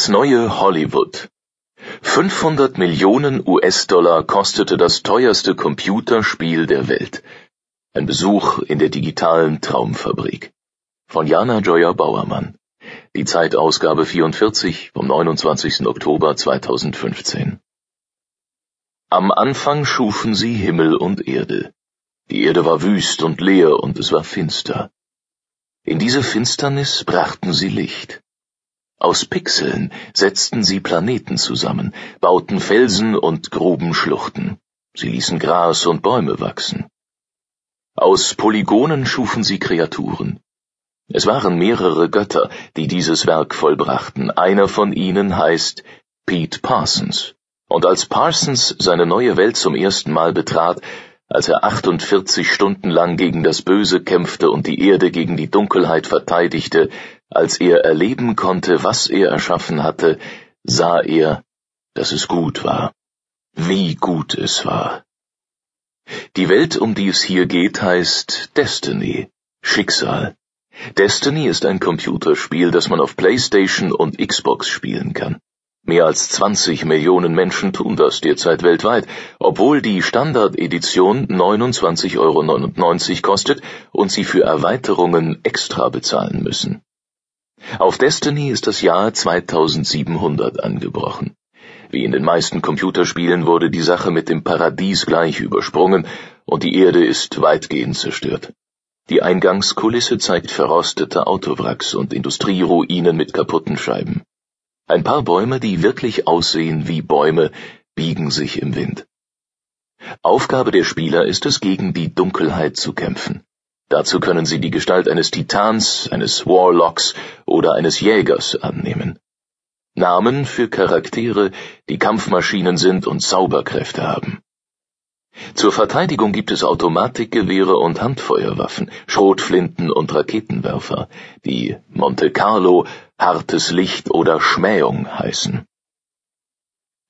Das neue Hollywood. 500 Millionen US-Dollar kostete das teuerste Computerspiel der Welt. Ein Besuch in der digitalen Traumfabrik. Von Jana Joya Bauermann. Die Zeitausgabe 44 vom 29. Oktober 2015. Am Anfang schufen sie Himmel und Erde. Die Erde war wüst und leer und es war finster. In diese Finsternis brachten sie Licht. Aus Pixeln setzten sie Planeten zusammen, bauten Felsen und gruben Schluchten. Sie ließen Gras und Bäume wachsen. Aus Polygonen schufen sie Kreaturen. Es waren mehrere Götter, die dieses Werk vollbrachten. Einer von ihnen heißt Pete Parsons. Und als Parsons seine neue Welt zum ersten Mal betrat, als er 48 Stunden lang gegen das Böse kämpfte und die Erde gegen die Dunkelheit verteidigte, als er erleben konnte, was er erschaffen hatte, sah er, dass es gut war. Wie gut es war. Die Welt, um die es hier geht, heißt Destiny, Schicksal. Destiny ist ein Computerspiel, das man auf PlayStation und Xbox spielen kann. Mehr als 20 Millionen Menschen tun das derzeit weltweit, obwohl die Standard-Edition 29,99 Euro kostet und sie für Erweiterungen extra bezahlen müssen. Auf Destiny ist das Jahr 2700 angebrochen. Wie in den meisten Computerspielen wurde die Sache mit dem Paradies gleich übersprungen und die Erde ist weitgehend zerstört. Die Eingangskulisse zeigt verrostete Autowracks und Industrieruinen mit kaputten Scheiben. Ein paar Bäume, die wirklich aussehen wie Bäume, biegen sich im Wind. Aufgabe der Spieler ist es, gegen die Dunkelheit zu kämpfen. Dazu können sie die Gestalt eines Titans, eines Warlocks oder eines Jägers annehmen. Namen für Charaktere, die Kampfmaschinen sind und Zauberkräfte haben. Zur Verteidigung gibt es Automatikgewehre und Handfeuerwaffen, Schrotflinten und Raketenwerfer, die Monte Carlo, hartes Licht oder Schmähung heißen.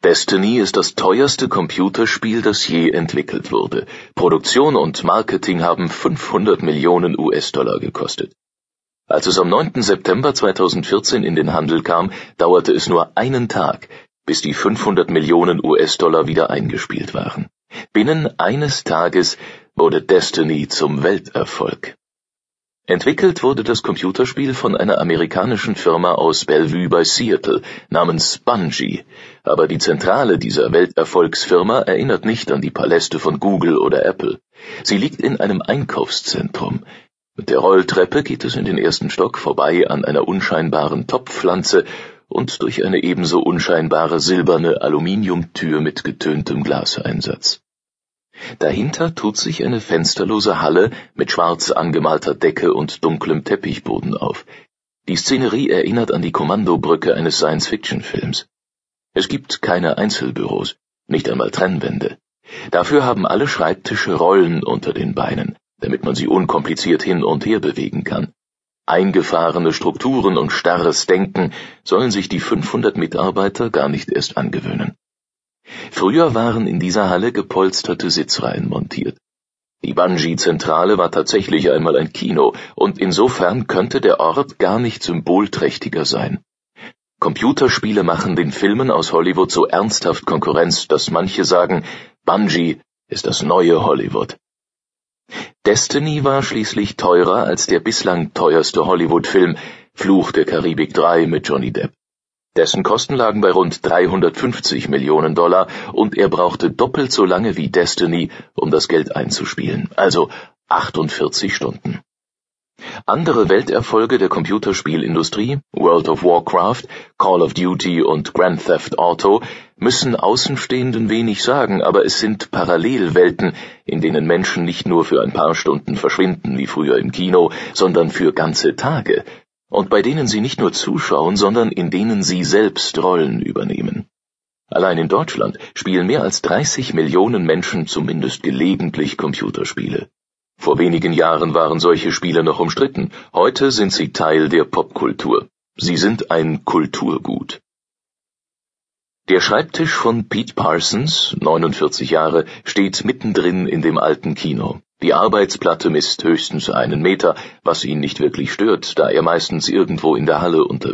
Destiny ist das teuerste Computerspiel, das je entwickelt wurde. Produktion und Marketing haben 500 Millionen US-Dollar gekostet. Als es am 9. September 2014 in den Handel kam, dauerte es nur einen Tag, bis die 500 Millionen US-Dollar wieder eingespielt waren. Binnen eines Tages wurde Destiny zum Welterfolg. Entwickelt wurde das Computerspiel von einer amerikanischen Firma aus Bellevue bei Seattle namens Bungie, aber die Zentrale dieser Welterfolgsfirma erinnert nicht an die Paläste von Google oder Apple. Sie liegt in einem Einkaufszentrum. Mit der Rolltreppe geht es in den ersten Stock vorbei an einer unscheinbaren Topfpflanze und durch eine ebenso unscheinbare silberne Aluminiumtür mit getöntem Glaseinsatz. Dahinter tut sich eine fensterlose Halle mit schwarz angemalter Decke und dunklem Teppichboden auf. Die Szenerie erinnert an die Kommandobrücke eines Science-Fiction-Films. Es gibt keine Einzelbüros, nicht einmal Trennwände. Dafür haben alle Schreibtische Rollen unter den Beinen, damit man sie unkompliziert hin und her bewegen kann. Eingefahrene Strukturen und starres Denken sollen sich die 500 Mitarbeiter gar nicht erst angewöhnen. Früher waren in dieser Halle gepolsterte Sitzreihen montiert. Die Bungee-Zentrale war tatsächlich einmal ein Kino, und insofern könnte der Ort gar nicht symbolträchtiger sein. Computerspiele machen den Filmen aus Hollywood so ernsthaft Konkurrenz, dass manche sagen, Bungee ist das neue Hollywood. Destiny war schließlich teurer als der bislang teuerste Hollywood-Film Fluch der Karibik 3 mit Johnny Depp. Dessen Kosten lagen bei rund 350 Millionen Dollar und er brauchte doppelt so lange wie Destiny, um das Geld einzuspielen, also 48 Stunden. Andere Welterfolge der Computerspielindustrie, World of Warcraft, Call of Duty und Grand Theft Auto, müssen Außenstehenden wenig sagen, aber es sind Parallelwelten, in denen Menschen nicht nur für ein paar Stunden verschwinden wie früher im Kino, sondern für ganze Tage, und bei denen sie nicht nur zuschauen, sondern in denen sie selbst Rollen übernehmen. Allein in Deutschland spielen mehr als 30 Millionen Menschen zumindest gelegentlich Computerspiele. Vor wenigen Jahren waren solche Spiele noch umstritten, heute sind sie Teil der Popkultur. Sie sind ein Kulturgut. Der Schreibtisch von Pete Parsons, 49 Jahre, steht mittendrin in dem alten Kino. Die Arbeitsplatte misst höchstens einen Meter, was ihn nicht wirklich stört, da er meistens irgendwo in der Halle unterwegs